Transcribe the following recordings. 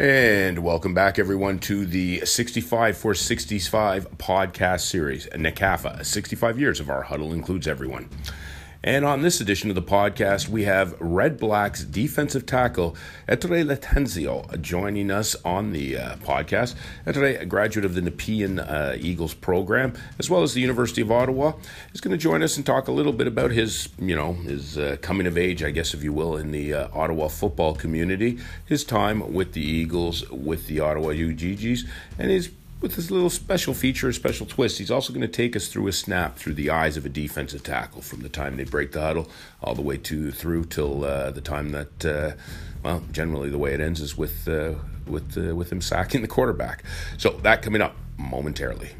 And welcome back, everyone, to the 65 for 65 podcast series, NCAFA, 65 years of our huddle includes everyone. And on this edition of the podcast, we have Redblacks defensive tackle, Ettore Lattanzio, joining us on the uh, podcast. Ettore, a graduate of the Nepean uh, Eagles program, as well as the University of Ottawa, is going to join us and talk a little bit about his, you know, his uh, coming of age, I guess, if you will, in the uh, Ottawa football community, his time with the Eagles, with the Ottawa Gee-Gees, and his with this little special feature, a special twist, he's also going to take us through a snap through the eyes of a defensive tackle from the time they break the huddle all the way to through till uh, the time that, uh, well, generally the way it ends is with uh, with uh, with him sacking the quarterback. So that coming up momentarily.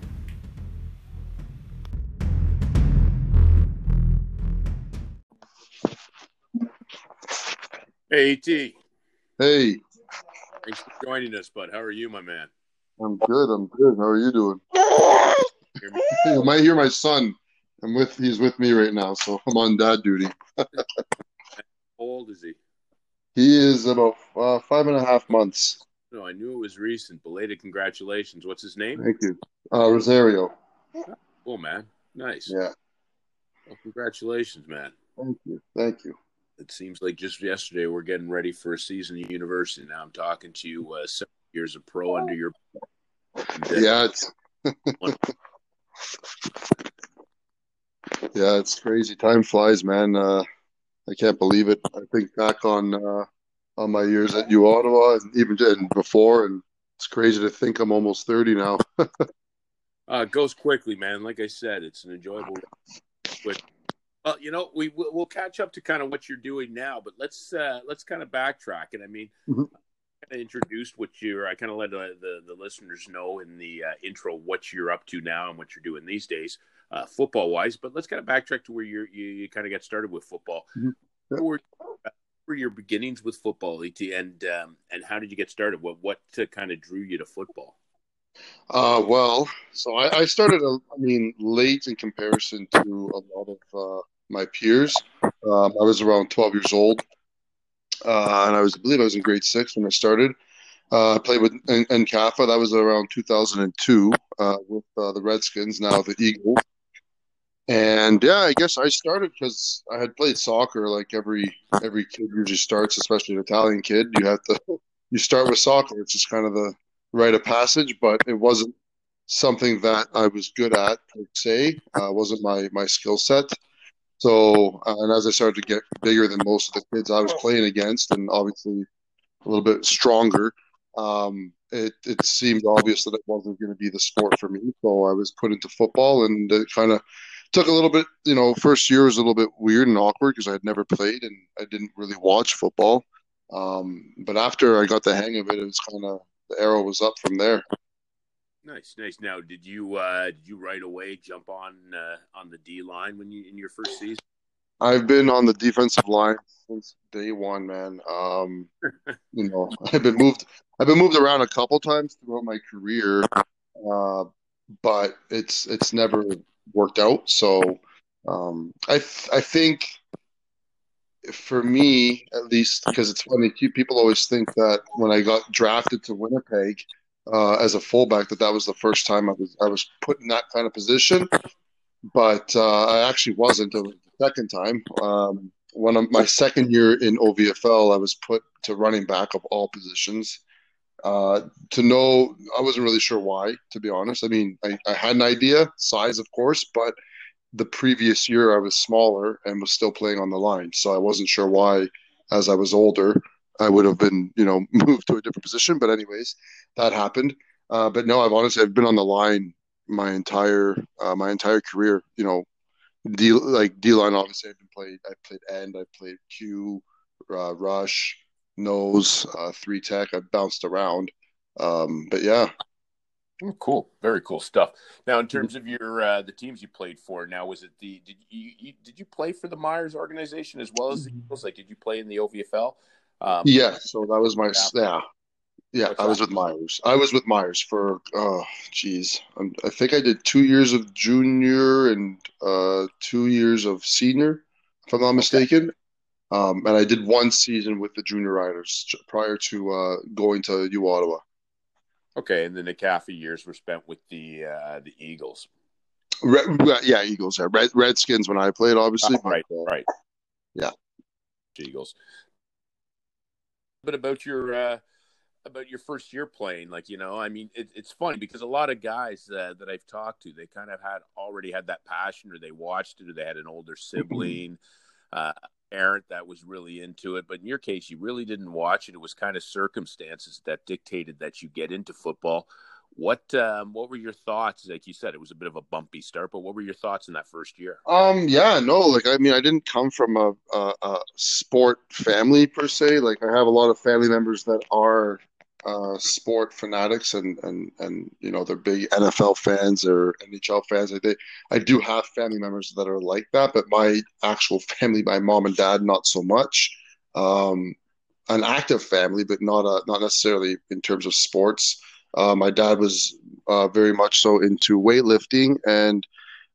Hey, E.T. Hey, Thanks for joining us, bud. How are you, my man? I'm good. I'm good. How are you doing? You might hear my son. I'm with. He's with me right now, so I'm on dad duty. How old is he? He is about uh, five and a half months. No, I knew it was recent. Belated congratulations. What's his name? Thank you, uh, Rosario. Oh, man. Nice. Yeah. Well, congratulations, man. Thank you. Thank you. It seems like just yesterday we're getting ready for a season of university. Now I'm talking to you, uh, years of pro under your. Yeah, it's yeah, it's crazy. Time flies, man. Uh, I can't believe it. I think back on uh, on my years at U Ottawa and even and before, and it's crazy to think I'm almost thirty now. Uh, it goes quickly, man. Like I said, it's an enjoyable. Quick. Well, you know, we we'll catch up to kind of what you're doing now, but let's uh, let's kind of backtrack. And I mean, Mhm. Kind of introduced what you're. I kind of let the, the the listeners know in the uh, intro what you're up to now and what you're doing these days, uh, football wise. But let's kind of backtrack to where you're, you you kind of got started with football. Mhm. What were, what were your beginnings with football, Et, and um, and how did you get started? What what uh, kind of drew you to football? Uh, well, so I, I started, uh, I mean, late in comparison to a lot of uh, my peers. Um, I was around 12 years old, uh, and I was, I believe I was in grade six when I started. Uh, I played with NCAFA. That was around 2002 uh, with uh, the Redskins, now the Eagles. And yeah, I guess I started because I had played soccer like every every kid usually starts, especially an Italian kid. You have to you start with soccer. It's just kind of the rite of passage, but it wasn't something that I was good at per se. Uh, wasn't my my skill set. So, uh, and as I started to get bigger than most of the kids I was playing against, and obviously a little bit stronger, um, it it seemed obvious that it wasn't going to be the sport for me. So I was put into football, and it kind of took a little bit. You know, first year was a little bit weird and awkward because I had never played and I didn't really watch football. Um, but after I got the hang of it, it was kind of the arrow was up from there. Nice, nice. Now, did you uh, did you right away jump on uh, on the D line when you in your first season? I've been on the defensive line since day one, man. Um, you know, I've been moved. I've been moved around a couple times throughout my career, uh, but it's it's never worked out. So um, I th- I think for me at least, because it's funny, people always think that when I got drafted to Winnipeg uh, as a fullback, that that was the first time I was I was put in that kind of position. But uh, I actually wasn't. The second time. Um, when I'm, my second year in OVFL, I was put to running back of all positions. Uh, to know, I wasn't really sure why, to be honest. I mean, I, I had an idea, size, of course, but the previous year I was smaller and was still playing on the line. So I wasn't sure why, as I was older, I would have been, you know, moved to a different position. But anyways, that happened. Uh, but no, I've honestly I've been on the line my entire uh, my entire career. You know, D like D line. Obviously, I've been played. I played end. I played Q, uh, rush, nose, uh, three tech. I bounced around. Um, but yeah, Oh, cool, very cool stuff. Now, in terms of your uh, the teams you played for, now was it the did you, you did you play for the Myers organization as well as the Eagles? Like, did you play in the OVFL? Um, yeah. So that was my yeah. Yeah, What's I was that? with Myers. I was with Myers for oh, geez, Um, I think I did two years of junior and uh, two years of senior, if I'm not mistaken. Um, and I did one season with the Junior Riders prior to uh, going to U Ottawa. Okay, and then the NCAFA years were spent with the uh, the Eagles. Red, yeah, Eagles. Yeah, Red, Redskins when I played, obviously. Oh, right, but, uh, right. Yeah, Eagles. But about your uh, about your first year playing, like you know, I mean, it, it's funny because a lot of guys uh, that I've talked to, they kind of had already had that passion, or they watched it, or they had an older sibling. Uh, parent that was really into it. But in your case, you really didn't watch it. It was kind of circumstances that dictated that you get into football. What um, what were your thoughts? Like you said, it was a bit of a bumpy start, but what were your thoughts in that first year? Um, yeah, no, like I mean, I didn't come from a, a, a sport family per se. Like I have a lot of family members that are uh, sport fanatics and and and you know they're big NFL fans or NHL fans. I they, I do have family members that are like that, but my actual family, my mom and dad, not so much. Um, an active family, but not a not necessarily in terms of sports. Uh, my dad was uh, very much so into weightlifting, and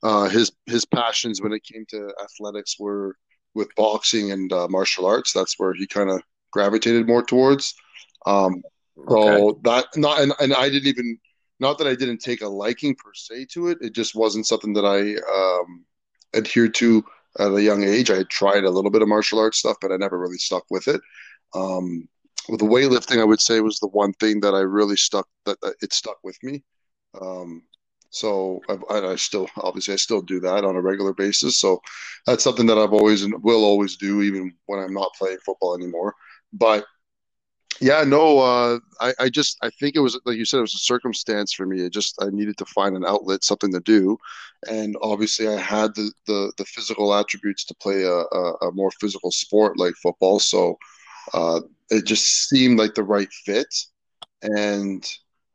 uh, his his passions when it came to athletics were with boxing and uh, martial arts. That's where he kind of gravitated more towards. Um, so okay. that not and, and I didn't even not that I didn't take a liking per se to it. It just wasn't something that I um, adhered to at a young age. I had tried a little bit of martial arts stuff, but I never really stuck with it. Um, the weightlifting, I would say was the one thing that I really stuck that, that it stuck with me. Um, so I, I, still obviously I still do that on a regular basis. So that's something that I've always and will always do, even when I'm not playing football anymore. But yeah, no, uh, I, I just I think it was like you said, it was a circumstance for me. It just I needed to find an outlet, something to do, and obviously I had the the, the physical attributes to play a, a, a more physical sport like football. So uh, it just seemed like the right fit, and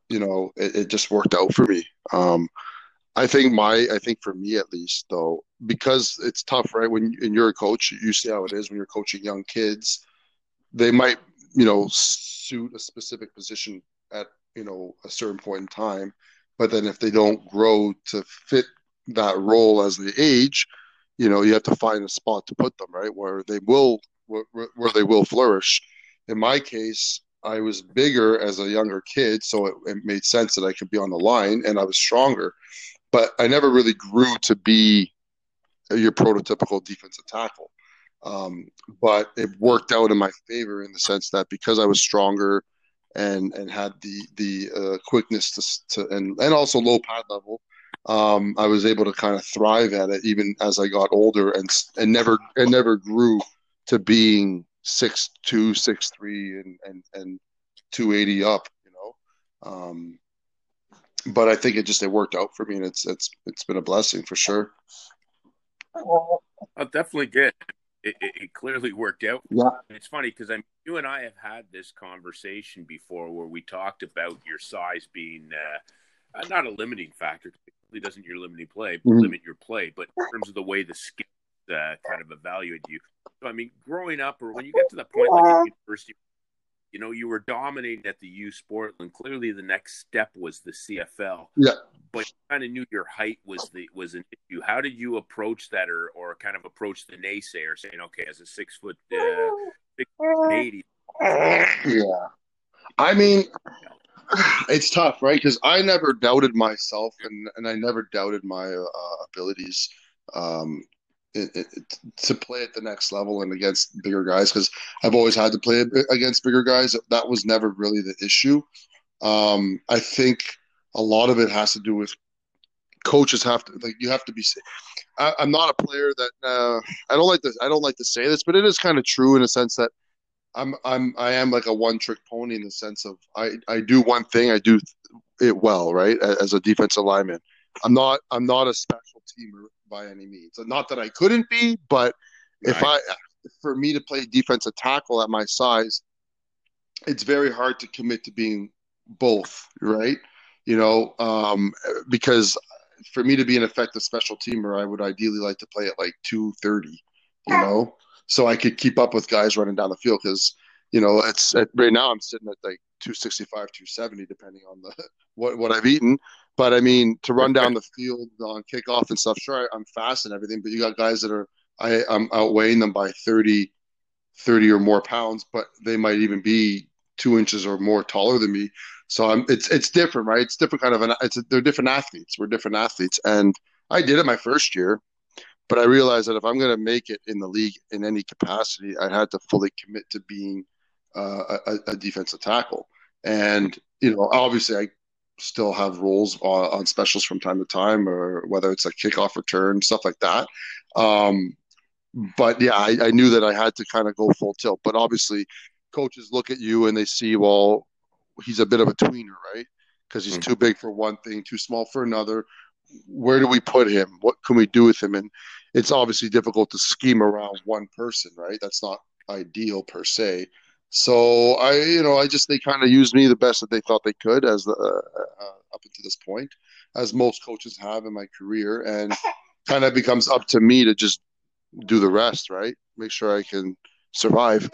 you know it, it just worked out for me. Um, I think my I think for me at least though because it's tough, right? When and you're a coach, you see how it is when you're coaching young kids. They might you know suit a specific position at you know a certain point in time but then if they don't grow to fit that role as they age you know you have to find a spot to put them right where they will where, where they will flourish. In my case i was bigger as a younger kid so it, it made sense that i could be on the line and i was stronger. But i never really grew to be your prototypical defensive tackle. Um, but it worked out in my favor in the sense that because I was stronger and and had the the uh, quickness to, to and and also low pad level, um, I was able to kind of thrive at it even as I got older and and never and never grew to being six two, six three, and and and two eighty up. You know, um, but I think it just it worked out for me, and it's it's it's been a blessing for sure. Oh, definitely good it, it, clearly worked out. Yeah, it's funny because I'm you and I have had this conversation before where we talked about your size being uh, not a limiting factor. It really doesn't your limiting play mm-hmm. limit your play, but in terms of the way the skill uh, kind of evaluate you. So I mean, growing up or when you get to the point like university, you know, you were dominating at the U Sport, and clearly the next step was the CFL. Yeah but you kind of knew your height was the was an issue. How did you approach that, or or kind of approach the naysayer, saying, "Okay, as a six foot uh, six eighty? Yeah, I mean, it's tough, right? Because I never doubted myself, and and I never doubted my uh, abilities. Um, it, it, to play at the next level and against bigger guys because I've always had to play against bigger guys. That was never really the issue. Um, I think a lot of it has to do with coaches have to like you have to be I, am not a player that uh, I don't like this I don't like to say this but it is kind of true in a sense that I'm I'm I am like a one trick pony in the sense of I I do one thing I do it well right as a defensive lineman I'm not I'm not a special teamer by any means not that I couldn't be but right. if I for me to play defensive tackle at my size it's very hard to commit to being both right you know, um, because for me to be an effective special teamer, I would ideally like to play at like 230, you know, so I could keep up with guys running down the field because, you know, it's at, right now I'm sitting at like 265, 270, depending on the what, what I've eaten. But I mean, to run down the field on kickoff and stuff, sure, I'm fast and everything, but you got guys that are, I, I'm outweighing them by 30, 30 or more pounds, but they might even be two inches or more taller than me. So I'm, it's it's different, right? It's different kind of an. It's they're different athletes. We're different athletes, and I did it my first year, but I realized that if I'm going to make it in the league in any capacity, I had to fully commit to being uh, a, a defensive tackle. And you know, obviously, I still have roles on, on, specials from time to time, or whether it's a kickoff return, stuff like that. Um, but yeah, I, I, knew that I had to kind of go full tilt. But obviously, coaches look at you and they see, well, he's a bit of a tweener, right? Because he's mm-hmm. too big for one thing, too small for another. Where do we put him? What can we do with him? And it's obviously difficult to scheme around one person, right? That's not ideal per se. So I, you know, I just they kind of used me the best that they thought they could as the uh, uh, up until this point, as most coaches have in my career, and kind of becomes up to me to just do the rest, right? Make sure I can survive.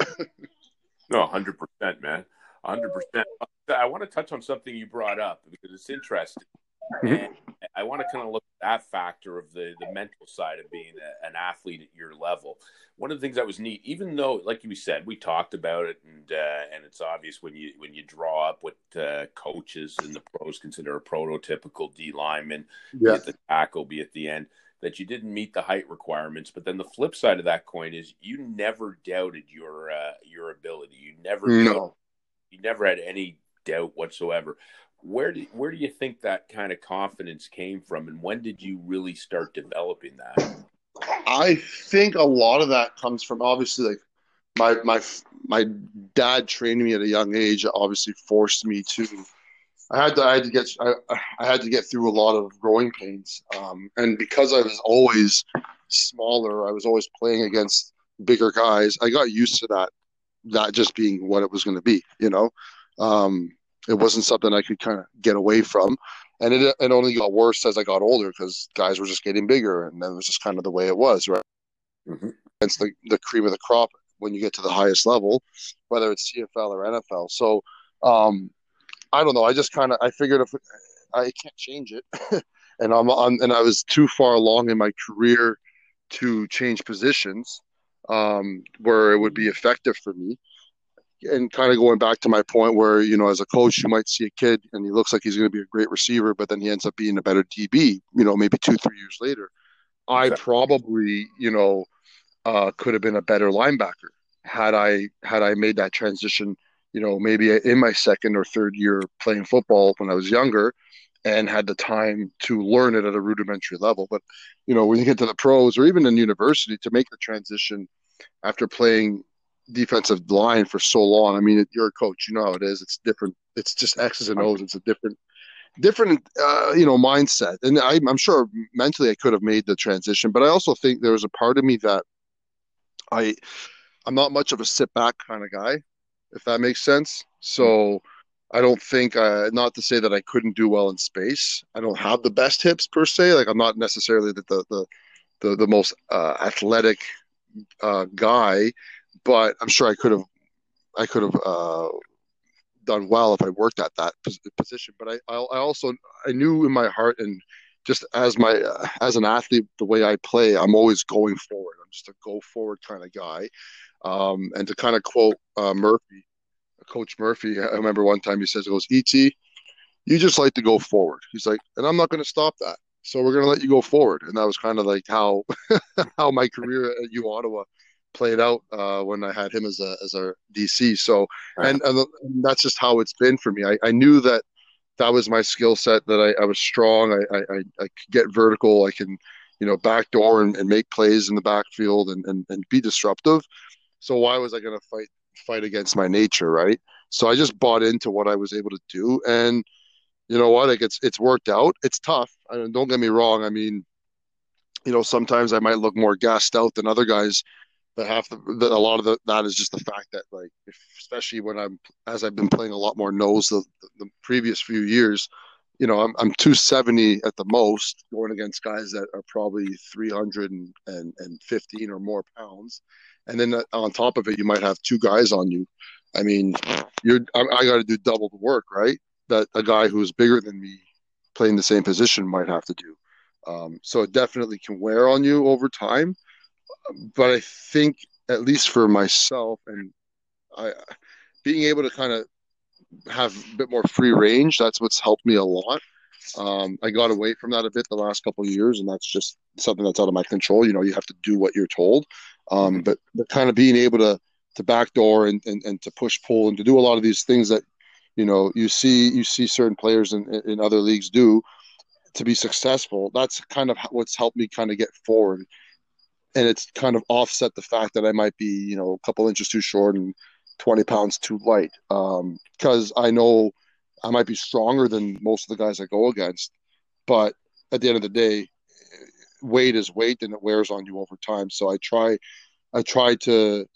no, hundred percent, man, hundred percent. I want to touch on something you brought up because it's interesting. I want to kind of look at that factor of the the mental side of being a, an athlete at your level. One of the things that was neat, even though, like you said, we talked about it, and uh, and it's obvious when you when you draw up what uh, coaches and the pros consider a prototypical D lineman, yeah. be the tackle, be at the end, that you didn't meet the height requirements. But then the flip side of that coin is you never doubted your uh, your ability. You never no. you never had any doubt whatsoever where do where do you think that kind of confidence came from, and when did you really start developing that? I think a lot of that comes from obviously like my my my dad trained me at a young age. Obviously, forced me to. I had to I had to get I, I had to get through a lot of growing pains, um, and because I was always smaller, I was always playing against bigger guys. I got used to that that just being what it was going to be, you know. Um, it wasn't something I could kind of get away from. And it, it only got worse as I got older because guys were just getting bigger, and that was just kind of the way it was, right? Mm-hmm. It's the, the cream of the crop when you get to the highest level, whether it's CFL or NFL. So, um, I don't know. I just kind of I figured if I can't change it, and I'm on, and I was too far along in my career to change positions um, where it would be effective for me and kind of going back to my point where you know as a coach you might see a kid and he looks like he's going to be a great receiver but then he ends up being a better db you know maybe two three years later. I probably you know uh, could have been a better linebacker had i had i made that transition you know maybe in my second or third year playing football when i was younger and had the time to learn it at a rudimentary level. But you know when you get to the pros or even in university to make the transition after playing defensive line for so long. I mean, you're a coach, you know how it is. It's different. It's just X's and O's. It's a different, different, uh, you know, mindset. And I, I'm sure mentally I could have made the transition, but I also think there was a part of me that I, I'm not much of a sit back kind of guy, if that makes sense. So I don't think, uh, not to say that I couldn't do well in space. I don't have the best hips per se. Like I'm not necessarily the the the, the, the most uh, athletic uh, guy but I'm sure I could have I could have uh, done well if I worked at that position. But I, I also I knew in my heart and just as my uh, as an athlete, the way I play, I'm always going forward. I'm just a go forward kind of guy. Um, and to kind of quote uh, Murphy, Coach Murphy, I remember one time he says, "He goes, ET, you just like to go forward." He's like, and I'm not going to stop that. So we're going to let you go forward. And that was kind of like how how my career at U Ottawa played out uh, when I had him as a as a DC. So, and, and, that's just how it's been for me. I, I knew that that was my skill set. That I, I was strong. I, I I could get vertical. I can you know backdoor and, and make plays in the backfield and, and and be disruptive. So why was I going to fight fight against my nature, right? So I just bought into what I was able to do, and you know what? Like it's it's worked out. It's tough. I mean, don't get me wrong. I mean, you know, sometimes I might look more gassed out than other guys but half the, a lot of the, that is just the fact that like if, especially when i'm as i've been playing a lot more nose the, the previous few years you know i'm, I'm 270 at the most going against guys that are probably 315 or more pounds. And then uh, on top of it you might have two guys on you. I mean you're i, I got to do double the work right? That a guy who's bigger than me playing the same position might have to do. Um, so it definitely can wear on you over time but I think at least for myself and I being able to kind of have a bit more free range. That's what's helped me a lot. Um, I got away from that a bit the last couple of years, and that's just something that's out of my control. You know, you have to do what you're told. Um, but, but kind of being able to to backdoor and, and, and to push pull and to do a lot of these things that you know you see you see certain players in, in other leagues do to be successful that's kind of what's helped me kind of get forward and it's kind of offset the fact that i might be you know a couple inches too short and 20 pounds too light because um, i know i might be stronger than most of the guys i go against but at the end of the day weight is weight and it wears on you over time so i try i try to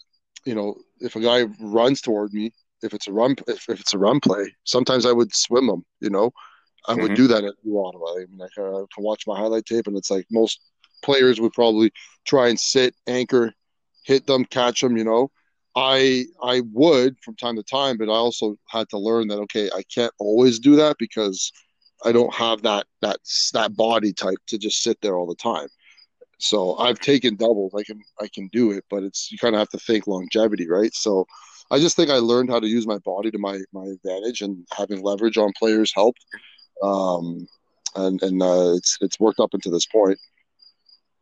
you know if a guy runs toward me if it's a run if, if it's a run play, sometimes I would swim them. You know, I mm-hmm. would do that at U Ottawa. I mean, I can watch my highlight tape, and it's like most players would probably try and sit, anchor, hit them, catch them. You know, I I would from time to time, but I also had to learn that okay, I can't always do that because I don't have that that that body type to just sit there all the time. So I've taken doubles. I can I can do it, but it's you kind of have to think longevity, right? So I just think I learned how to use my body to my my advantage, and having leverage on players helped. Um, and and uh, it's it's worked up into this point.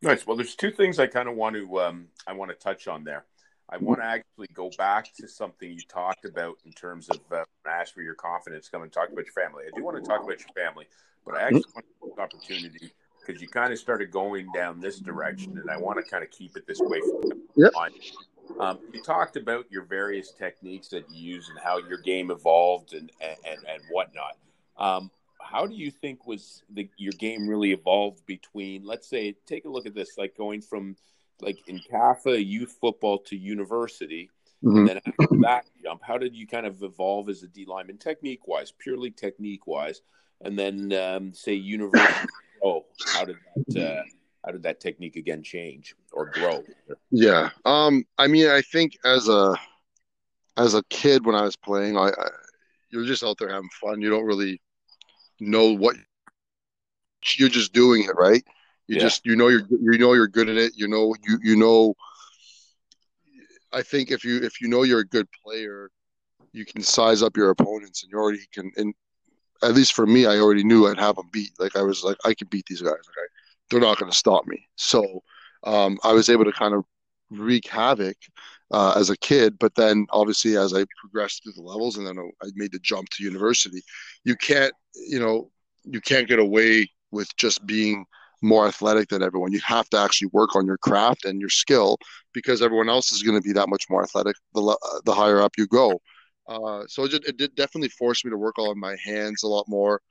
Nice. Well, there's two things I kind of want to um, I want to touch on there. I want to actually go back to something you talked about in terms of uh, ask for your confidence. Come and talk about your family. I do want to talk about your family, but I actually want to take opportunity because you kind of started going down this direction, and I want to kind of keep it this way. Yeah. Um, you talked about your various techniques that you use and how your game evolved and and and whatnot. Um, how do you think was the, your game really evolved between? Let's say, take a look at this, like going from like in CAFA youth football to university, mm-hmm. and then after that jump, how did you kind of evolve as a D lineman, technique wise, purely technique wise, and then um, say university? oh, how did that? Uh, how did that technique again change or grow? Yeah, um, I mean, I think as a as a kid when I was playing, I, I you're just out there having fun. You don't really know what you're just doing it, right? You yeah. just you know you're you know you're good at it. You know you you know. I think if you if you know you're a good player, you can size up your opponents, and you already can. And at least for me, I already knew I'd have them beat. Like I was like I can beat these guys. Like I, they're not going to stop me. So um, I was able to kind of wreak havoc uh, as a kid. But then obviously, as I progressed through the levels and then I made the jump to university, you can't, you know, you can't get away with just being more athletic than everyone. You have to actually work on your craft and your skill because everyone else is going to be that much more athletic the, uh, the higher up you go. Uh, so it, it did definitely force me to work on my hands a lot more.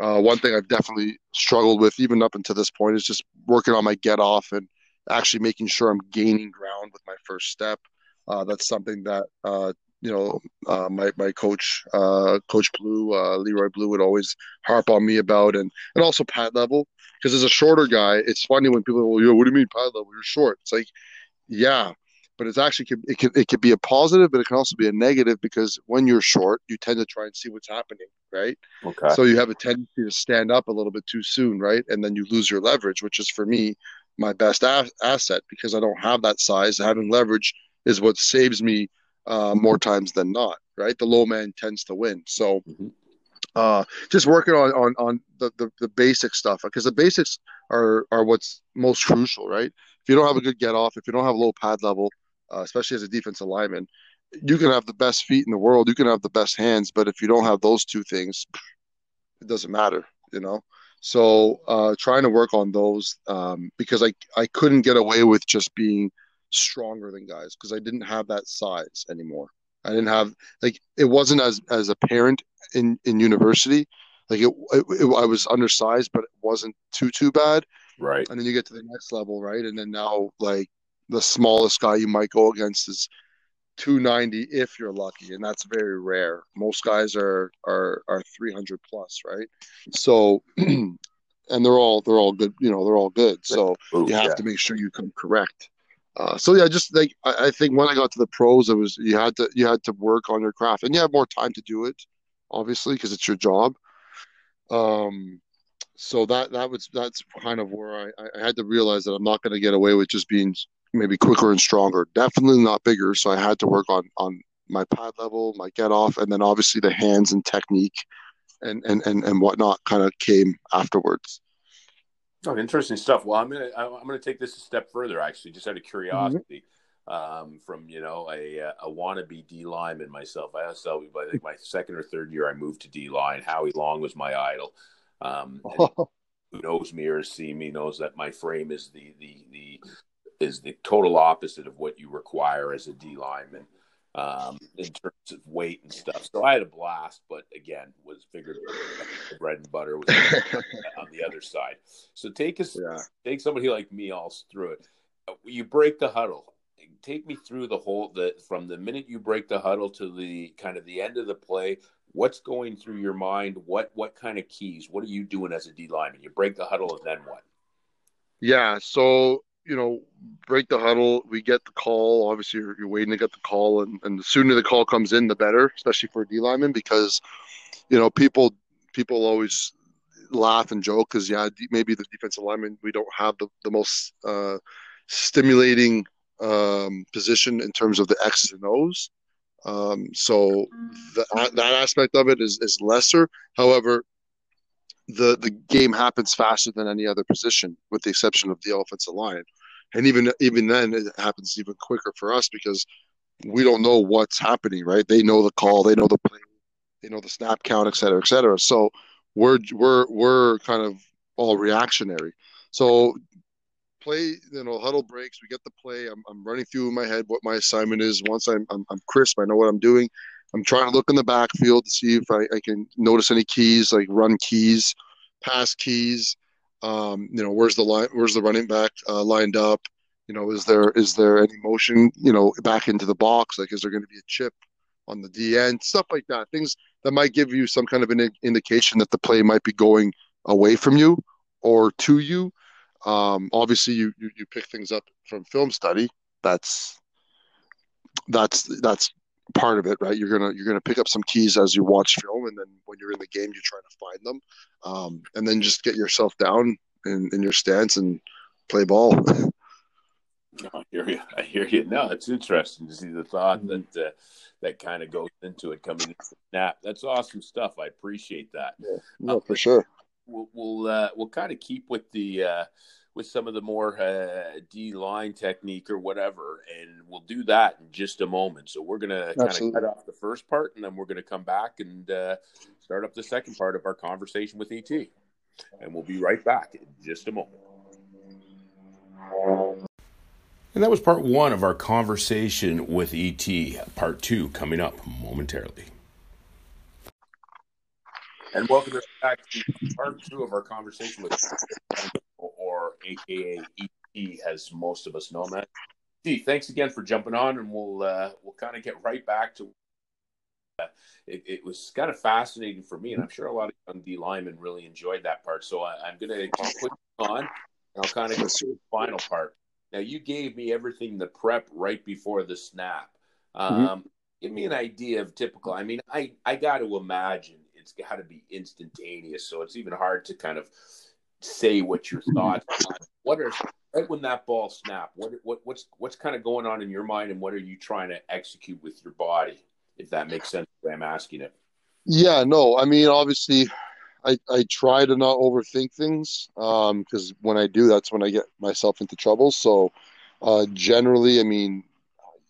Uh, one thing I've definitely struggled with, even up until this point, is just working on my get off and actually making sure I'm gaining ground with my first step. Uh, that's something that uh, you know uh, my my coach, uh, Coach Blue, uh, Leroy Blue, would always harp on me about, and and also pad level. Because as a shorter guy, it's funny when people, well, yo, what do you mean pad level? You're short. It's like, yeah, but it's actually it could it could be a positive, but it can also be a negative because when you're short, you tend to try and see what's happening, right? Okay. So you have a tendency to stand up a little bit too soon, right? And then you lose your leverage, which is for me my best a- asset because I don't have that size. Having leverage is what saves me uh, more times than not, right? The low man tends to win. So. Mm-hmm. Uh, just working on on on the, the, the basic stuff because the basics are are what's most crucial, right? If you don't have a good get off, if you don't have low pad level, uh, especially as a defensive lineman. You can have the best feet in the world, you can have the best hands, but if you don't have those two things, it doesn't matter, you know. So uh, trying to work on those um, because I I couldn't get away with just being stronger than guys because I didn't have that size anymore. I didn't have like it wasn't as as apparent in in university. Like it, it, it, I was undersized, but it wasn't too too bad. Right. And then you get to the next level, right? And then now like the smallest guy you might go against is 290 if you're lucky and that's very rare most guys are are are 300 plus right so and they're all they're all good you know they're all good so Ooh, you have yeah. to make sure you come correct uh, so yeah just like I, I, think when i got to the pros it was you had to you had to work on your craft and you have more time to do it obviously because it's your job um so that that was that's kind of where I, I had to realize that i'm not going to get away with just being maybe quicker and stronger. Definitely not bigger. So I had to work on on my pad level, my get off, and then obviously the hands and technique and and and, and whatnot kind of came afterwards. Oh, interesting stuff. Well, I'm gonna I'm gonna take this a step further. Actually, just out of curiosity, mm-hmm. um, from you know a a wannabe D lineman myself. I also by like my second or third year, I moved to D line. Howie Long was my idol. Um, who knows me or seen me knows that my frame is the the the is the total opposite of what you require as a D lineman um, in terms of weight and stuff. So I had a blast, but again, was figured the bread and butter was on the other side. So take us, yeah. take somebody like me all through it. You break the huddle. Take me through the whole the from the minute you break the huddle to the kind of the end of the play. What's going through your mind? What what kind of keys? What are you doing as a D lineman? You break the huddle and then what? Yeah, so you know, break the huddle. We get the call. Obviously, you're, you're, waiting to get the call, and, and the sooner the call comes in, the better, especially for a D lineman, because you know people people always laugh and joke because yeah, maybe the defensive lineman we don't have the the most uh, stimulating um, position in terms of the X's and O's. Um, so the, that aspect of it is is lesser. However, the the game happens faster than any other position, with the exception of the offensive line. And even even then, it happens even quicker for us because we don't know what's happening. Right? They know the call, they know the play, they know the snap count, et cetera, et cetera. So we're we're we're kind of all reactionary. So play, you know, huddle breaks. We get the play. I'm, I'm running through in my head what my assignment is. Once I'm, I'm, I'm crisp, I know what I'm doing. I'm trying to look in the backfield to see if I, I can notice any keys, like run keys, pass keys. Um, you know, where's the line? Where's the running back uh, lined up? You know, is there is there any motion? You know, back into the box? Like, is there going to be a chip on the DN? Stuff like that. Things that might give you some kind of an indication that the play might be going away from you or to you. Um, obviously, you, you you pick things up from film study. That's that's that's part of it, right? You're gonna you're gonna pick up some keys as you watch film, and then when you're in the game, you're trying to find them, um, and then just get yourself down in, in your stance and play ball. I hear you. I hear you. No, it's interesting to see the thought mm-hmm. that uh, that kind of goes into it coming into the snap. That's awesome stuff. I appreciate that. Yeah, no, um, for sure. We'll we'll, uh, we'll kind of keep with the uh, with some of the more uh, D line technique or whatever, and we'll do that in just a moment. So we're gonna kind of cut off the first part, and then we're gonna come back and uh, start up the second part of our conversation with ET, and we'll be right back in just a moment. And that was part one of our conversation with ET. Part two coming up momentarily. And welcome back to part two of our conversation with or AKA ET, as most of us know him. Gee, thanks again for jumping on, and we'll uh, we'll kind of get right back to. Uh, it, it, was kind of fascinating for me, and I'm sure a lot of young D linemen really enjoyed that part. So I, am going to put on, and I'll kind of get to the final part. Now, you gave me everything the prep right before the snap. Mm-hmm. Um, mm-hmm. Give me an idea of typical. I mean, I I got to imagine it's got to be instantaneous, so it's even hard to kind of say what your thoughts are. What are right when that ball snapped? What what what's what's kind of going on in your mind, and what are you trying to execute with your body? If that makes sense, I'm asking it. Yeah, no, I mean obviously, I I try to not overthink things because um, when I do, that's when I get myself into trouble. So uh, generally, I mean,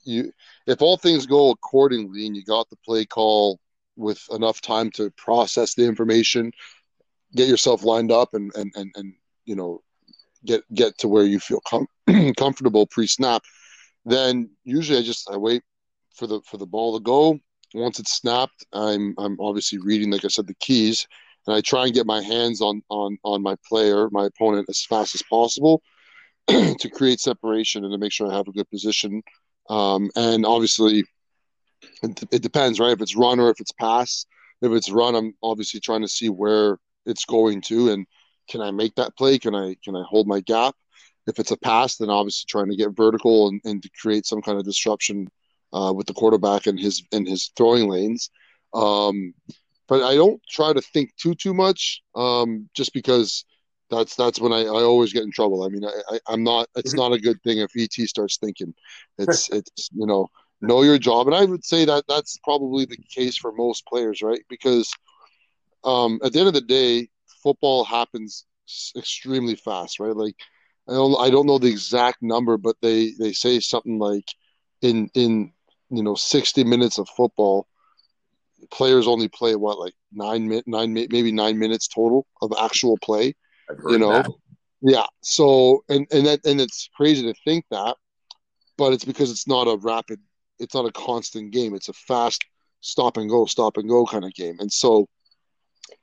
you if all things go accordingly and you got the play call with enough time to process the information, get yourself lined up and and and, and you know get get to where you feel com- comfortable pre-snap then usually i just i wait for the for the ball to go. Once it's snapped i'm i'm obviously reading like i said the keys and i try and get my hands on on on my player my opponent as fast as possible to create separation and to make sure i have a good position. Um, and obviously it, it depends right? If it's run or if it's pass. If it's run i'm obviously trying to see where it's going to and can I make that play? Can I can I hold my gap? If it's a pass, then obviously trying to get vertical and, and to create some kind of disruption uh, with the quarterback and his in his throwing lanes. Um, but I don't try to think too too much, um, just because that's that's when I, I always get in trouble. I mean, I, I am not. It's not a good thing if ET starts thinking. It's it's you know know your job, and I would say that that's probably the case for most players, right? Because um, at the end of the day, football happens extremely fast, right? Like I don't I don't know the exact number, but they they say something like in in you know 60 minutes of football players only play what like nine minute nine maybe nine minutes total of actual play you know that. yeah so and and that and it's crazy to think that but it's because it's not a rapid it's not a constant game it's a fast stop and go stop and go kind of game and so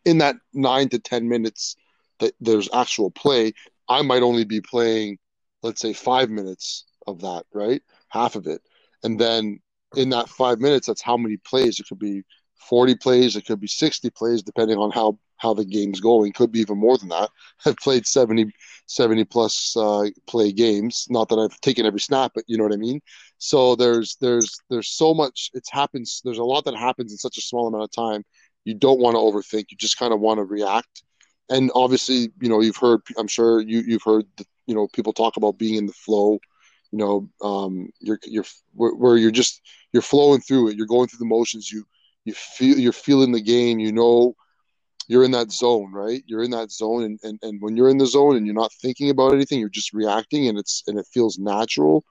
in that nine to ten minutes that there's actual play i might only be playing let's say five minutes of that right half of it and then in that five minutes that's how many plays it could be 40 plays, it could be 60 plays, depending on how how the game's going. Could be even more than that. I've played 70, 70 plus uh, play games. Not that I've taken every snap, but you know what I mean. So there's there's there's so much. It happens. There's a lot that happens in such a small amount of time. You don't want to overthink. You just kind of want to react. And obviously, you know, you've heard. I'm sure you you've heard. You know, people talk about being in the flow. You know, um, you're you're where, where you're just you're flowing through it. You're going through the motions. You you feel you're feeling the game you know you're in that zone right you're in that zone and, and and when you're in the zone and you're not thinking about anything you're just reacting and it's and it feels natural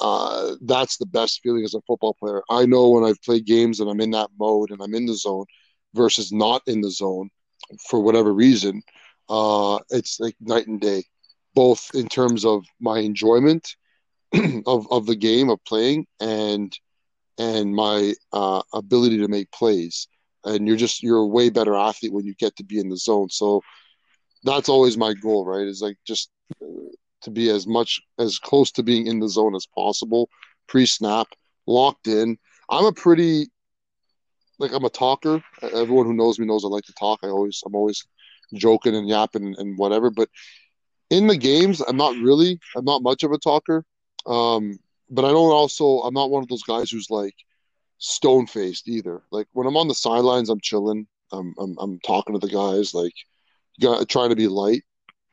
uh, that's the best feeling as a football player i know when i've played games and i'm in that mode and i'm in the zone versus not in the zone for whatever reason uh, it's like night and day both in terms of my enjoyment of, of the game of playing and and my uh, ability to make plays. And you're just you're a way better athlete when you get to be in the zone. So that's always my goal, right? Is like just uh, to be as much as close to being in the zone as possible, pre-snap, locked in. I'm a pretty like I'm a talker. Everyone who knows me knows I like to talk. I always I'm always joking and yapping and whatever. But in the games, I'm not really. I'm not much of a talker. Um, but I don't also I'm not one of those guys who's like stone faced either. Like when I'm on the sidelines, I'm chilling. I'm I'm, I'm talking to the guys, like got, trying to be light.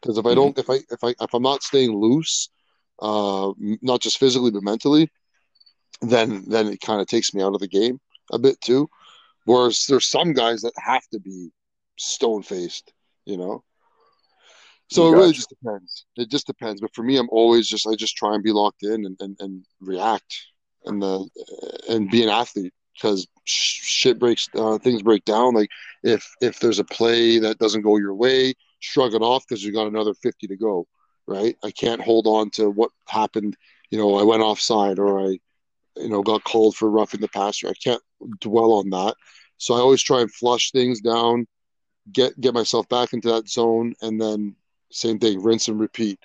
Because if I don't, mm-hmm. if I if I if I'm not staying loose, uh, not just physically but mentally, then then it kind of takes me out of the game a bit too. Whereas there's some guys that have to be stone faced, you know. So gotcha. it really just depends. It just depends. But for me, I'm always just I just try and be locked in and, and, and react and the and be an athlete because shit breaks uh, things break down. Like if if there's a play that doesn't go your way, shrug it off because you got another 50 to go. Right? I can't hold on to what happened. You know, I went offside or I, you know, got called for roughing the passer. I can't dwell on that. So I always try and flush things down, get get myself back into that zone, and then same thing, rinse and repeat.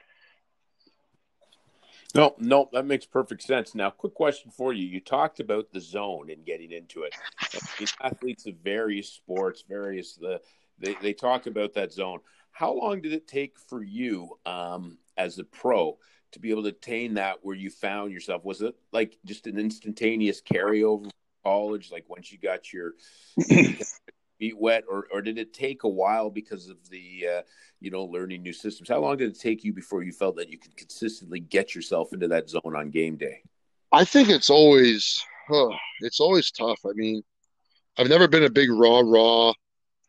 No, no, that makes perfect sense. Now, quick question for you. You talked about the zone and getting into it. These athletes of various sports, various the they, they talk about that zone. How long did it take for you um, as a pro to be able to attain that where you found yourself? Was it like just an instantaneous carryover college, like once you got your feet wet, or or did it take a while because of the uh, you know learning new systems? How long did it take you before you felt that you could consistently get yourself into that zone on game day? I think it's always huh, it's always tough. I mean, I've never been a big raw raw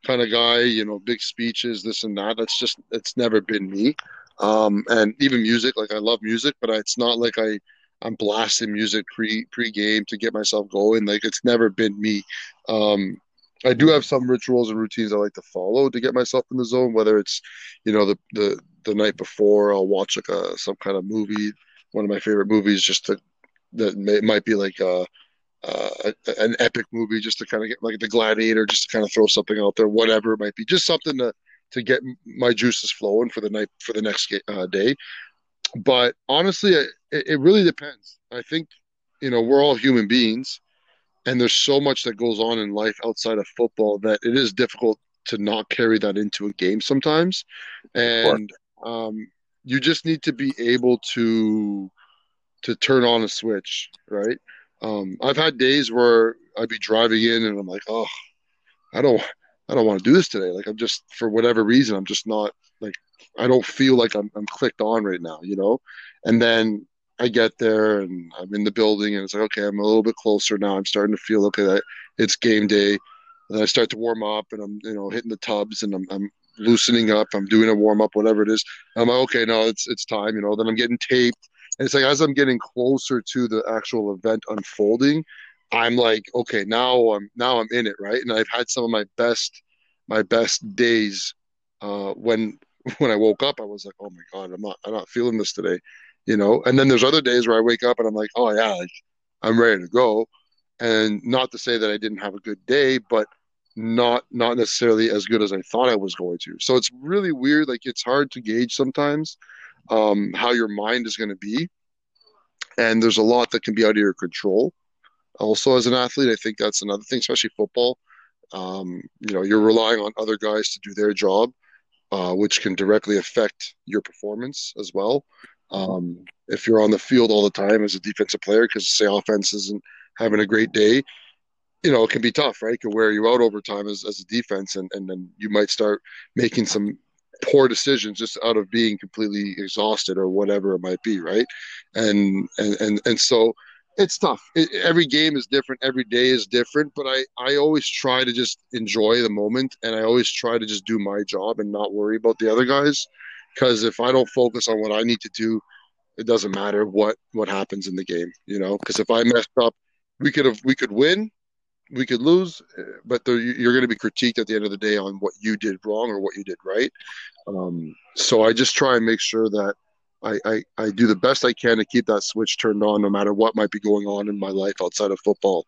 kind of guy. You know, big speeches, this and that. That's just it's never been me. Um, and even music, like I love music, but it's not like I I'm blasting music pre pre game to get myself going. Like it's never been me. Um, I do have some rituals and routines I like to follow to get myself in the zone. Whether it's, you know, the the the night before, I'll watch like a some kind of movie, one of my favorite movies, just to that may, might be like a, uh, an epic movie, just to kind of get like the Gladiator, just to kind of throw something out there, whatever it might be, just something to to get my juices flowing for the night for the next uh, day. But honestly, it, it really depends. I think, you know, we're all human beings and there's so much that goes on in life outside of football that it is difficult to not carry that into a game sometimes and um, you just need to be able to to turn on a switch right um, i've had days where i'd be driving in and i'm like oh i don't i don't want to do this today like i'm just for whatever reason i'm just not like I don't feel like I'm I'm clicked on right now, you know. And then I get there and I'm in the building and it's like, okay, I'm a little bit closer now. I'm starting to feel okay. that It's game day. And I start to warm up and I'm, you know, hitting the tubs and I'm, I'm loosening up. I'm doing a warm up, whatever it is. I'm like, okay, no, it's it's time, you know. Then I'm getting taped, and it's like as I'm getting closer to the actual event unfolding, I'm like, okay, now I'm now I'm in it, right? And I've had some of my best my best days uh, when when I woke up. I was like, oh my god, I'm not I'm not feeling this today, you know. And then there's other days where I wake up and I'm like, oh yeah, like I'm ready to go. And not to say that I didn't have a good day, but not not necessarily as good as I thought I was going to. So it's really weird. Like it's hard to gauge sometimes um, how your mind is going to be, and there's a lot that can be out of your control. Also, as an athlete, I think that's another thing, especially football. Um, you know, you're relying on other guys to do their job, uh, which can directly affect your performance as well. Um, if you're on the field all the time as a defensive player, because say offense isn't having a great day, you know, it can be tough, right? It can wear you out over time as, as a defense, and, and then you might start making some poor decisions just out of being completely exhausted or whatever it might be, right? And and and, and so it's tough. It, every game is different. Every day is different. But I I always try to just enjoy the moment, and I always try to just do my job and not worry about the other guys, because if I don't focus on what I need to do, it doesn't matter what what happens in the game, you know. Because if I messed up, we could have we could win we could lose, but you're going to be critiqued at the end of the day on what you did wrong or what you did right. Um, so I just try and make sure that I, I, I do the best I can to keep that switch turned on, no matter what might be going on in my life outside of football.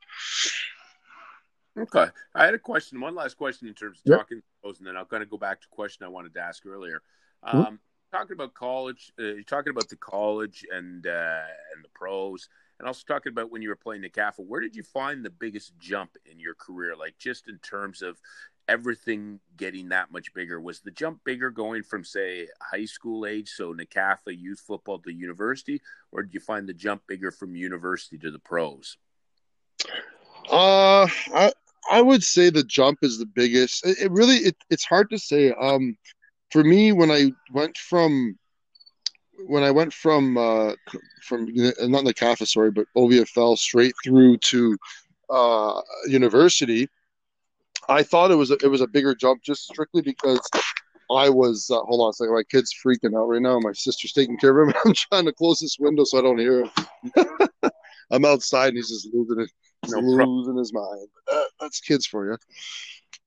Okay, I had a question. One last question in terms of yep. talking, and then I'm going to go back to a question I wanted to ask earlier. Um, mm-hmm. Talking about college, uh, you're talking about the college and uh, and the pros and also talking about when you were playing the CAFA, where did you find the biggest jump in your career? Like just in terms of everything getting that much bigger. Was the jump bigger going from say high school age, so NCAFA youth football to university, or did you find the jump bigger from university to the pros? Uh, I I would say the jump is the biggest. It, it really it, it's hard to say. Um, for me, when I went from when I went from uh, from not the CAFA, sorry, but OVFL straight through to uh, university, I thought it was a, it was a bigger jump just strictly because I was uh, hold on a second, my kid's freaking out right now. My sister's taking care of him. I'm trying to close this window so I don't hear him. I'm outside and he's just losing it, no losing his mind. Uh, that's kids for you.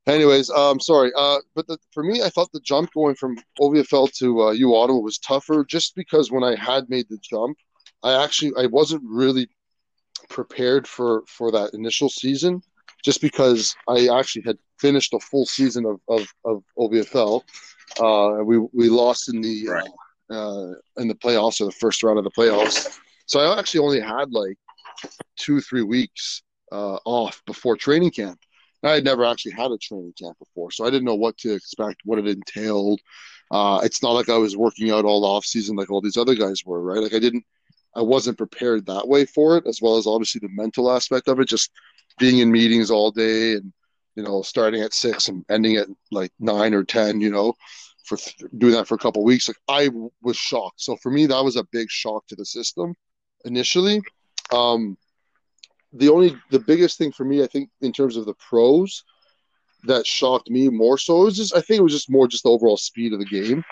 Anyways, um, sorry. Uh, but the, for me, I thought the jump going from OVFL to uh, U Ottawa was tougher, just because when I had made the jump, I actually I wasn't really prepared for for that initial season, just because I actually had finished a full season of of, of OVFL. Uh, we we lost in the right. uh, in the playoffs or the first round of the playoffs, so I actually only had like two three weeks uh, off before training camp. I had never actually had a training camp before, so I didn't know what to expect, what it entailed. Uh, it's not like I was working out all off season like all these other guys were, right? Like I didn't, I wasn't prepared that way for it, as well as obviously the mental aspect of it, just being in meetings all day and you know starting at six and ending at like nine or ten, you know, for doing that for a couple weeks. Like I was shocked. So for me, that was a big shock to the system initially. Um, the only the biggest thing for me, I think, in terms of the pros that shocked me more so it was just I think it was just more just the overall speed of the game.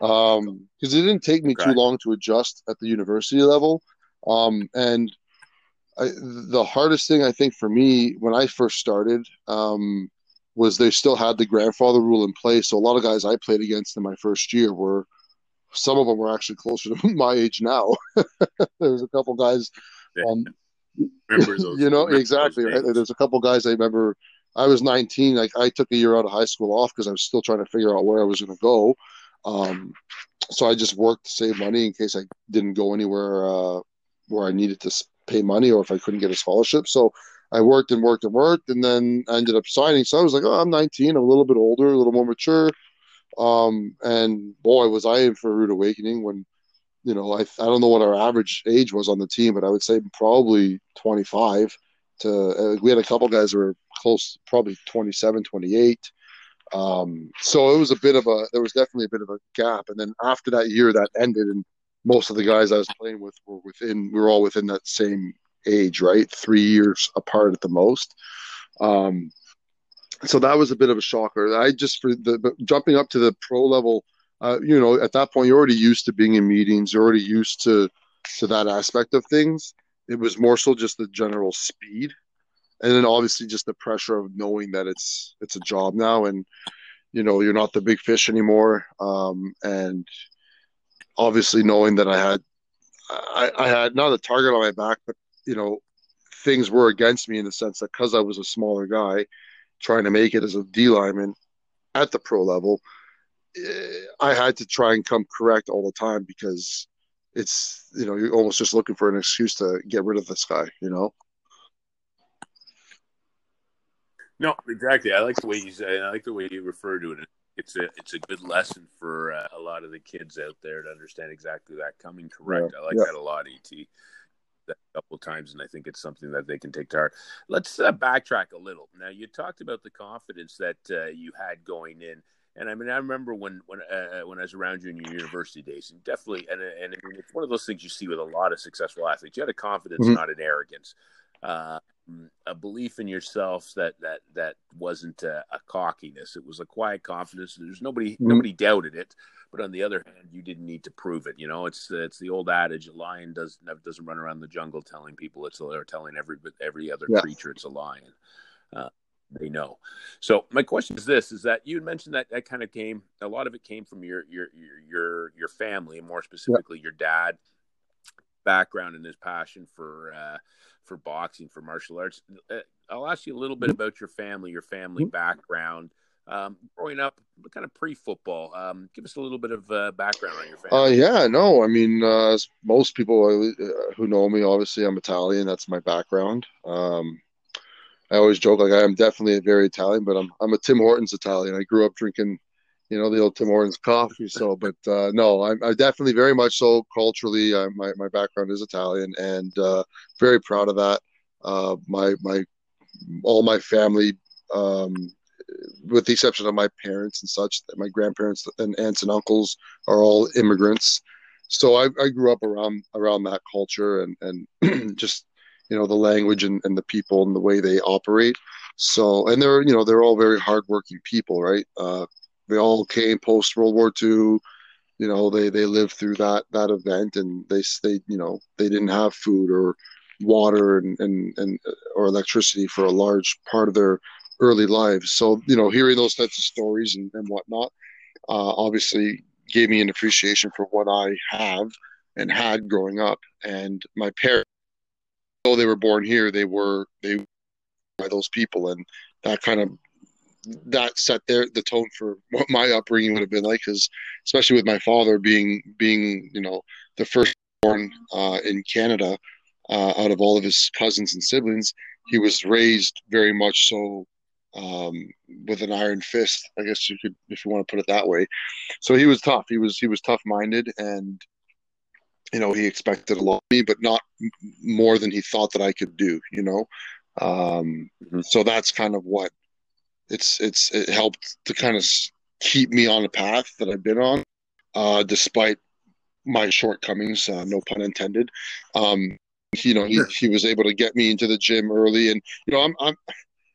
Um, because it didn't take me okay. too long to adjust at the university level. Um, and I, the hardest thing I think for me when I first started um, was they still had the grandfather rule in place. So a lot of guys I played against in my first year were some of them were actually closer to my age now. There's a couple guys um, those, you know exactly right there's a couple guys i remember i was 19 like i took a year out of high school off because i was still trying to figure out where i was going to go um, so i just worked to save money in case i didn't go anywhere uh, where i needed to pay money or if i couldn't get a scholarship so i worked and worked and worked and then i ended up signing so i was like oh i'm 19 i'm a little bit older a little more mature um, and boy was i in for a rude awakening when you know, I, I don't know what our average age was on the team, but I would say probably 25 to, uh, we had a couple guys that were close, probably 27, 28. Um, so it was a bit of a there was definitely a bit of a gap. And then after that year, that ended, and most of the guys I was playing with were within we were all within that same age, right? Three years apart at the most. Um, so that was a bit of a shocker. I just for the jumping up to the pro level, uh, you know, at that point you're already used to being in meetings, you're already used to to that aspect of things. It was more so just the general speed, and then obviously just the pressure of knowing that it's it's a job now, and you know you're not the big fish anymore, um, and obviously knowing that I had I, I had not a target on my back, but you know things were against me in the sense that because I was a smaller guy trying to make it as a D lineman at the pro level, eh, I had to try and come correct all the time because it's you know you're almost just looking for an excuse to get rid of this guy, you know. No, exactly. I like the way you say. It. I like the way you refer to it. It's a it's a good lesson for uh, a lot of the kids out there to understand exactly that coming correct. Yeah, I like yeah. that a lot, Et a couple times, and I think it's something that they can take to heart. Let's uh, backtrack a little. Now, you talked about the confidence that uh, you had going in, and I mean, I remember when when uh, when I was around you in your university days, and definitely, and and I mean, it's one of those things you see with a lot of successful athletes. You had a confidence, mm-hmm. not an arrogance. Uh, a belief in yourself that that that wasn't a, a, cockiness. It was a quiet confidence. There's nobody mm-hmm. nobody doubted it. But on the other hand, you didn't need to prove it. You know, it's it's the old adage: a lion doesn't doesn't run around the jungle telling people it's a, or telling every every other yeah. creature it's a lion. Uh, they know. So my question is this: is that you mentioned that that kind of came a lot of it came from your your your your, your family, and more specifically yeah. your dad background and his passion for uh, for boxing for martial arts. Uh, I'll ask you a little bit about your family, your family mm-hmm. background um, growing up, kind of pre-football. Um, give us a little bit of uh, background on your family. Uh, yeah, no, I mean, uh, most people uh, who know me, obviously, I'm Italian. That's my background. Um, I always joke like I am definitely a very Italian, but I'm I'm a Tim Hortons Italian. I grew up drinking, you know, the old Tim Hortons coffee. So, but uh, no, I'm, I'm, definitely very much so culturally. Uh, my my background is Italian, and uh, very proud of that. Uh, my my all my family um, with the exception of my parents and such, my grandparents and aunts and uncles are all immigrants. So I, I grew up around around that culture and and just you know the language and, and the people and the way they operate. So and they're you know they're all very hardworking people, right? Uh, they all came post World War II. You know they they lived through that that event and they they you know they didn't have food or water and, and, and or electricity for a large part of their early lives. So, you know, hearing those types of stories and, and whatnot uh, obviously gave me an appreciation for what I have and had growing up. And my parents, though they were born here, they were they were by those people, and that kind of that set their the tone for what my upbringing would have been like. Because especially with my father being being you know the first born uh, in Canada uh, out of all of his cousins and siblings, he was raised very much so um, with an iron fist. I guess you could, if you want to put it that way. So he was tough. He was he was tough minded, and you know he expected a lot of me, but not more than he thought that I could do. You know, um, mm-hmm. so that's kind of what it's it's it helped to kind of keep me on the path that I've been on, uh, despite my shortcomings. Uh, no pun intended. Um, you know, he, he was able to get me into the gym early, and you know, I'm I'm.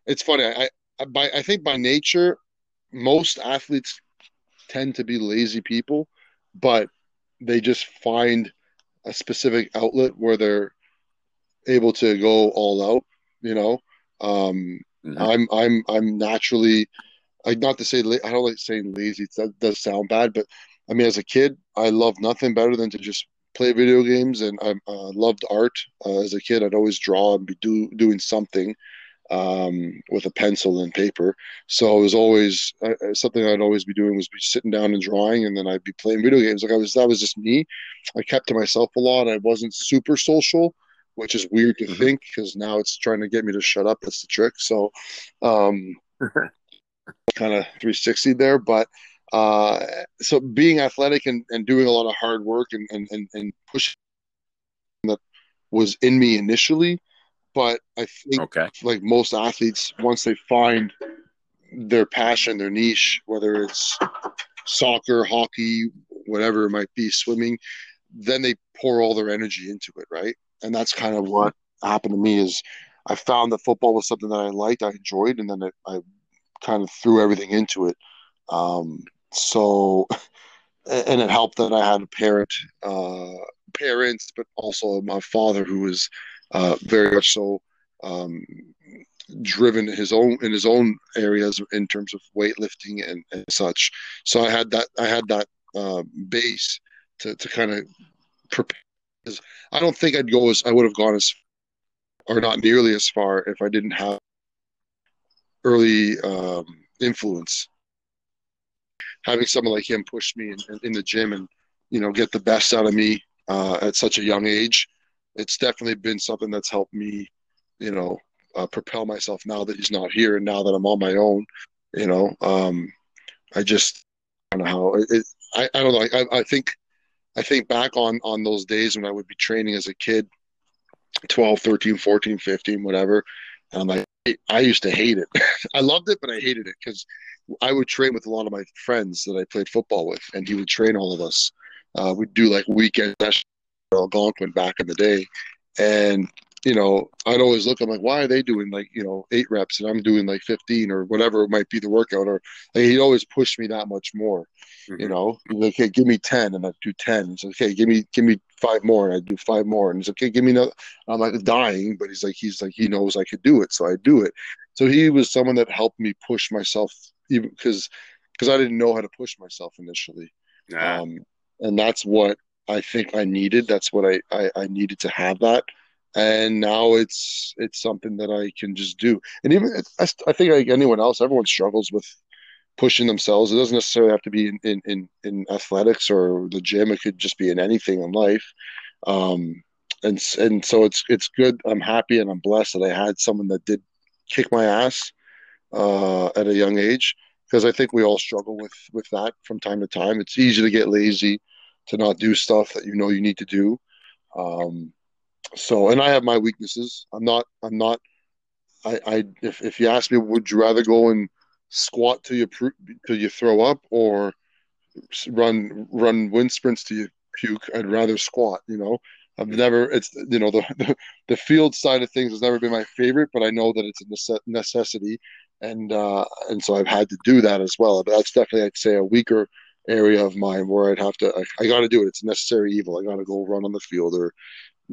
It's funny. I, I by I think by nature, most athletes tend to be lazy people, but they just find a specific outlet where they're able to go all out. You know, um, mm-hmm. I'm I'm I'm naturally, not to say I don't like saying lazy. That does sound bad, but I mean, as a kid, I loved nothing better than to just play video games, and I uh, loved art. Uh, as a kid, I'd always draw and be do, doing something um, with a pencil and paper. So it was always uh, uh, something I'd always be doing was be sitting down and drawing, and then I'd be playing video games. Like I was, that was just me. I kept to myself a lot. I wasn't super social, which is weird to mm-hmm. think because now it's trying to get me to shut up. That's the trick. So, um, kind of 360 there, but uh, so being athletic and, and doing a lot of hard work and, and, and, and pushing that was in me initially but I think, okay. like most athletes, once they find their passion, their niche, whether it's soccer, hockey, whatever it might be, swimming, then they pour all their energy into it, right? And that's kind of what happened to me is I found that football was something that I liked, I enjoyed, and then it, I kind of threw everything into it. Um, so, and it helped that I had a parent, uh, parents, but also my father who was uh, very much so um, driven his own in his own areas in terms of weightlifting and, and such. So I had that I had that uh, base to to kind of prepare. I don't think I'd go as I would have gone as or not nearly as far if I didn't have early um, influence. Having someone like him push me in, in, the gym and you know get the best out of me uh, at such a young age, it's definitely been something that's helped me, you know, uh, propel myself now that he's not here and now that I'm on my own. You know, um, I just I don't know how it, I, I don't know. I, I think I think back on on those days when I would be training as a kid 12, 13, 14, 15, whatever. And I'm like, I used to hate it. I loved it, but I hated it because I would train with a lot of my friends that I played football with, and he would train all of us. Uh, we'd do like weekend sessions, Algonquin back in the day, and you know, I'd always look. I'm like, why are they doing like you know eight reps and I'm doing like 15 or whatever it might be the workout? Or like, he'd always push me that much more. Mm-hmm. You know, like, hey, give me 10, and I'd do 10. He's like, okay, give me give me five more, and I'd do five more. And he's like, okay, give me another. I'm like dying, but he's like, he's like, he knows I could do it, so I do it. So he was someone that helped me push myself, even because because I didn't know how to push myself initially. Nah. Um, and that's what I think I needed. That's what I, I, I needed to have that and now it's it's something that I can just do. And even I, I think like anyone else, everyone struggles with pushing themselves. It doesn't necessarily have to be in in in, in athletics or the gym. It could just be in anything in life. Um, and and so it's it's good. I'm happy and I'm blessed that I had someone that did kick my ass uh, at a young age because I think we all struggle with with that from time to time. It's easy to get lazy, to not do stuff that you know you need to do. Um, so, and I have my weaknesses. I'm not. I'm not. I. I if if you ask me, would you rather go and squat till you till you throw up, or run run wind sprints till you puke? I'd rather squat. You know, I've never. It's you know the, the the field side of things has never been my favorite, but I know that it's a necessity, and uh, and so I've had to do that as well. But that's definitely, I'd say, a weaker area of mine where I'd have to. I, I got to do it. It's a necessary evil. I got to go run on the field or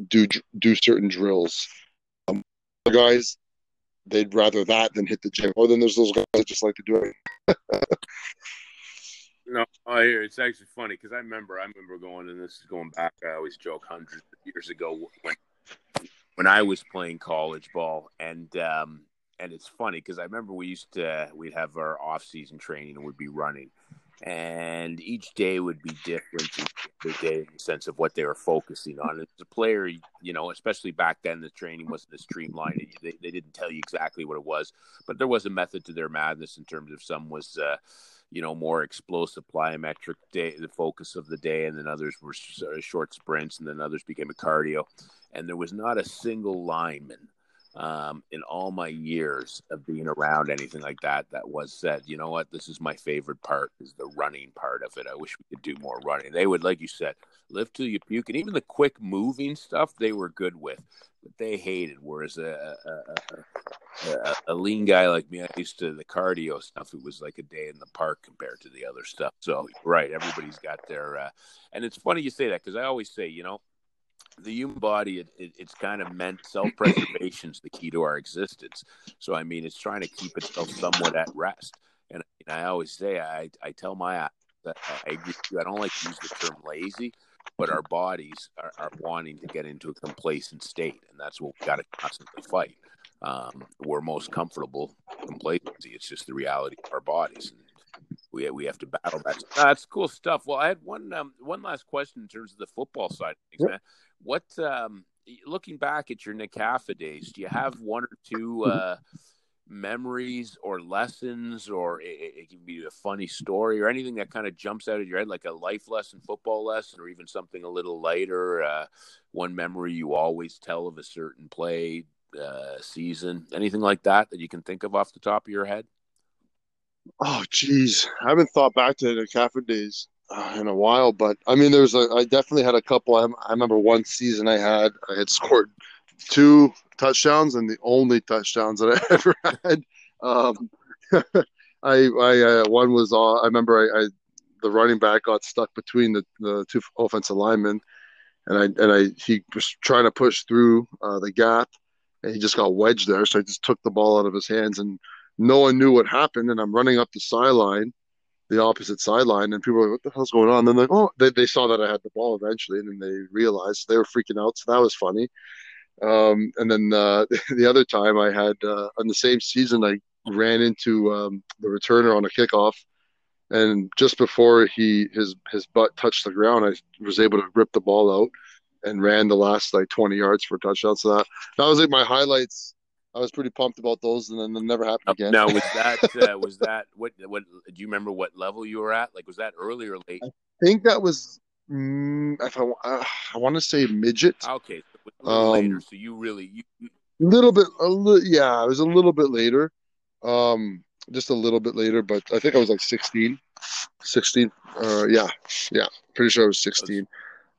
do do certain drills. Um, guys, they'd rather that than hit the gym. Or then there's those guys that just like to do it. no, I hear it's actually funny because I remember I remember going and this is going back. I always joke hundreds of years ago when when I was playing college ball and. um and it's funny because I remember we used to we'd have our off season training and we'd be running, and each day would be different the day in the sense of what they were focusing on. As a player, you know, especially back then, the training wasn't as streamlined. They, they didn't tell you exactly what it was, but there was a method to their madness in terms of some was, uh, you know, more explosive plyometric day, the focus of the day, and then others were short sprints, and then others became a cardio. And there was not a single lineman um, in all my years of being around anything like that that was said you know what? This is my favorite part is the running part of it. I wish we could do more running. They would like you said lift till you puke and even the quick moving stuff they were good with but they hated whereas a, a, a, a lean guy like me i used to the cardio stuff it was like a day in the park compared to the other stuff. So right everybody's got their uh, and it's funny you say that because i always say you know the human body it, it, it's kind of meant self-preservation is the key to our existence. So i mean it's trying to keep itself somewhat at rest. And, and i always say i i tell my that I, I don't like to use the term lazy but our bodies are, are wanting to get into a complacent state and that's what we've got to constantly fight. Um, we're most comfortable complacency. It's just the reality of our bodies we we have to battle that. That's cool stuff. Well, I had one um, one last question in terms of the football side of things, man. What um, looking back at your NCAFA days, do you have one or two mm-hmm. uh, memories or lessons, or it, it, can be a funny story or anything that kind of jumps out of your head, like a life lesson, football lesson, or even something a little lighter? Uh, one memory you always tell of a certain play, uh, season, anything like that that you can think of off the top of your head? Oh, geez, I haven't thought back to the CAFA days uh, in a while, but I mean, there's a. I definitely had a couple. I, I remember one season I had. I had scored two touchdowns and the only touchdowns that I ever had. Um, I, I, uh, one was. Uh, I remember I, I, the running back got stuck between the, the two offensive linemen, and I and I he was trying to push through uh, the gap, and he just got wedged there. So I just took the ball out of his hands and no one knew what happened, and I'm running up the sideline, the opposite sideline, and people were like, "What the hell's going on?" And then like, oh, they, they saw that I had the ball eventually, and then they realized they were freaking out. So that was funny. Um, and then uh, the other time I had uh, on the same season, I ran into um, the returner on a kickoff, and just before he his his butt touched the ground, I was able to rip the ball out and ran the last like 20 yards for a touchdown. So that that was like my highlights I was pretty pumped about those, and then it never happened again. Now was that uh, was that what what do you remember what level you were at? Like was that early or late? I think that was mm, if I uh, I want to say midget. Okay, so um, later. So you really you, you... little bit a li- yeah, it was a little bit later. Um, just a little bit later, but I think I was like 16, 16. Uh, yeah, yeah, pretty sure I was 16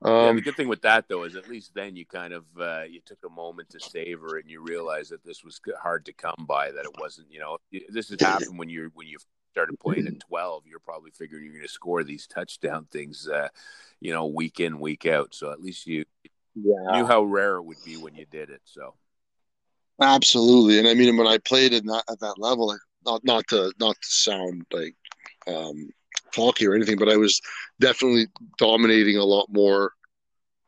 yeah, the good thing with that though is at least then you kind of uh, you took a moment to savor it and you realized that this was hard to come by. That it wasn't, you know, this has happened when you're when you started playing at 12. You're probably figuring you're going to score these touchdown things, uh, you know, week in week out. So at least you yeah. knew how rare it would be when you did it. So absolutely, and I mean when I played in that, at that level, like, not not to not to sound like um, talky or anything, but I was definitely dominating a lot more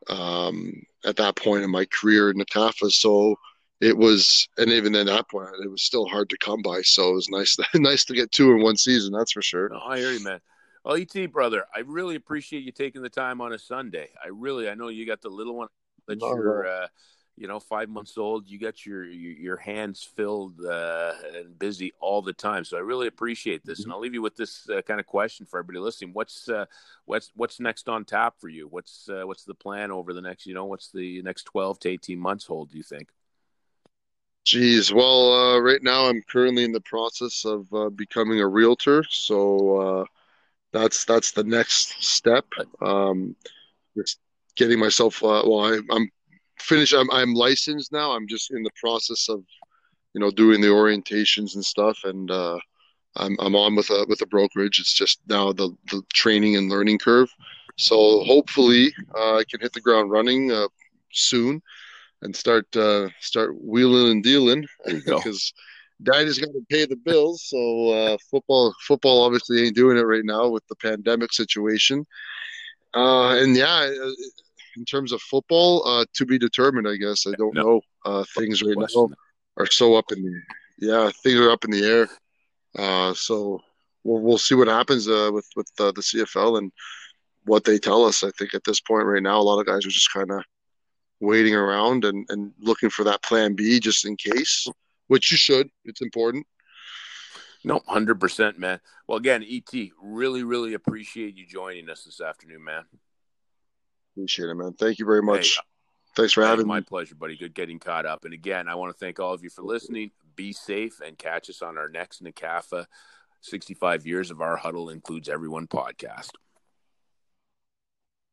um, at that point in my career in NCAFA. So it was, and even at that point, it was still hard to come by. So it was nice, to, nice to get two in one season. That's for sure. No, I hear you, man. Well, ET brother, I really appreciate you taking the time on a Sunday. I really, I know you got the little one that you're, uh, you know, five months old, you got your your, hands filled uh, and busy all the time. So I really appreciate this, mm-hmm. and I'll leave you with this uh, kind of question for everybody listening. What's uh, what's what's next on tap for you? What's uh, what's the plan over the next, you know, what's the next twelve to eighteen months hold? Do you think? Geez, well, uh, right now I'm currently in the process of uh, becoming a realtor, so that's that's the next step. Um, just getting myself. well, I, I'm finished. I'm I'm licensed now. I'm just in the process of, you know, doing the orientations and stuff, and uh, I'm I'm on with a with a brokerage. It's just now the the training and learning curve. So hopefully uh, I can hit the ground running uh, soon and start uh, start wheeling and dealing because daddy's got to pay the bills. So uh, football football obviously ain't doing it right now with the pandemic situation. Uh, and yeah, in terms of football, uh, to be determined. I guess I don't no. know. Uh, things right now are so up in the yeah, things are up in the air. Uh, so we'll we'll see what happens uh, with with the CFL and what they tell us. I think at this point right now, a lot of guys are just kind of waiting around and, and looking for that plan B just in case, which you should. It's important. No, hundred percent, man. Well, again, Et, really, really appreciate you joining us this afternoon, man. Appreciate it, man. Thank you very much. Hey, Thanks for having my me. My pleasure, buddy. Good getting caught up. And again, I want to thank all of you for listening. Be safe and catch us on our next NCAFA 65 Years of Our Huddle Includes Everyone podcast.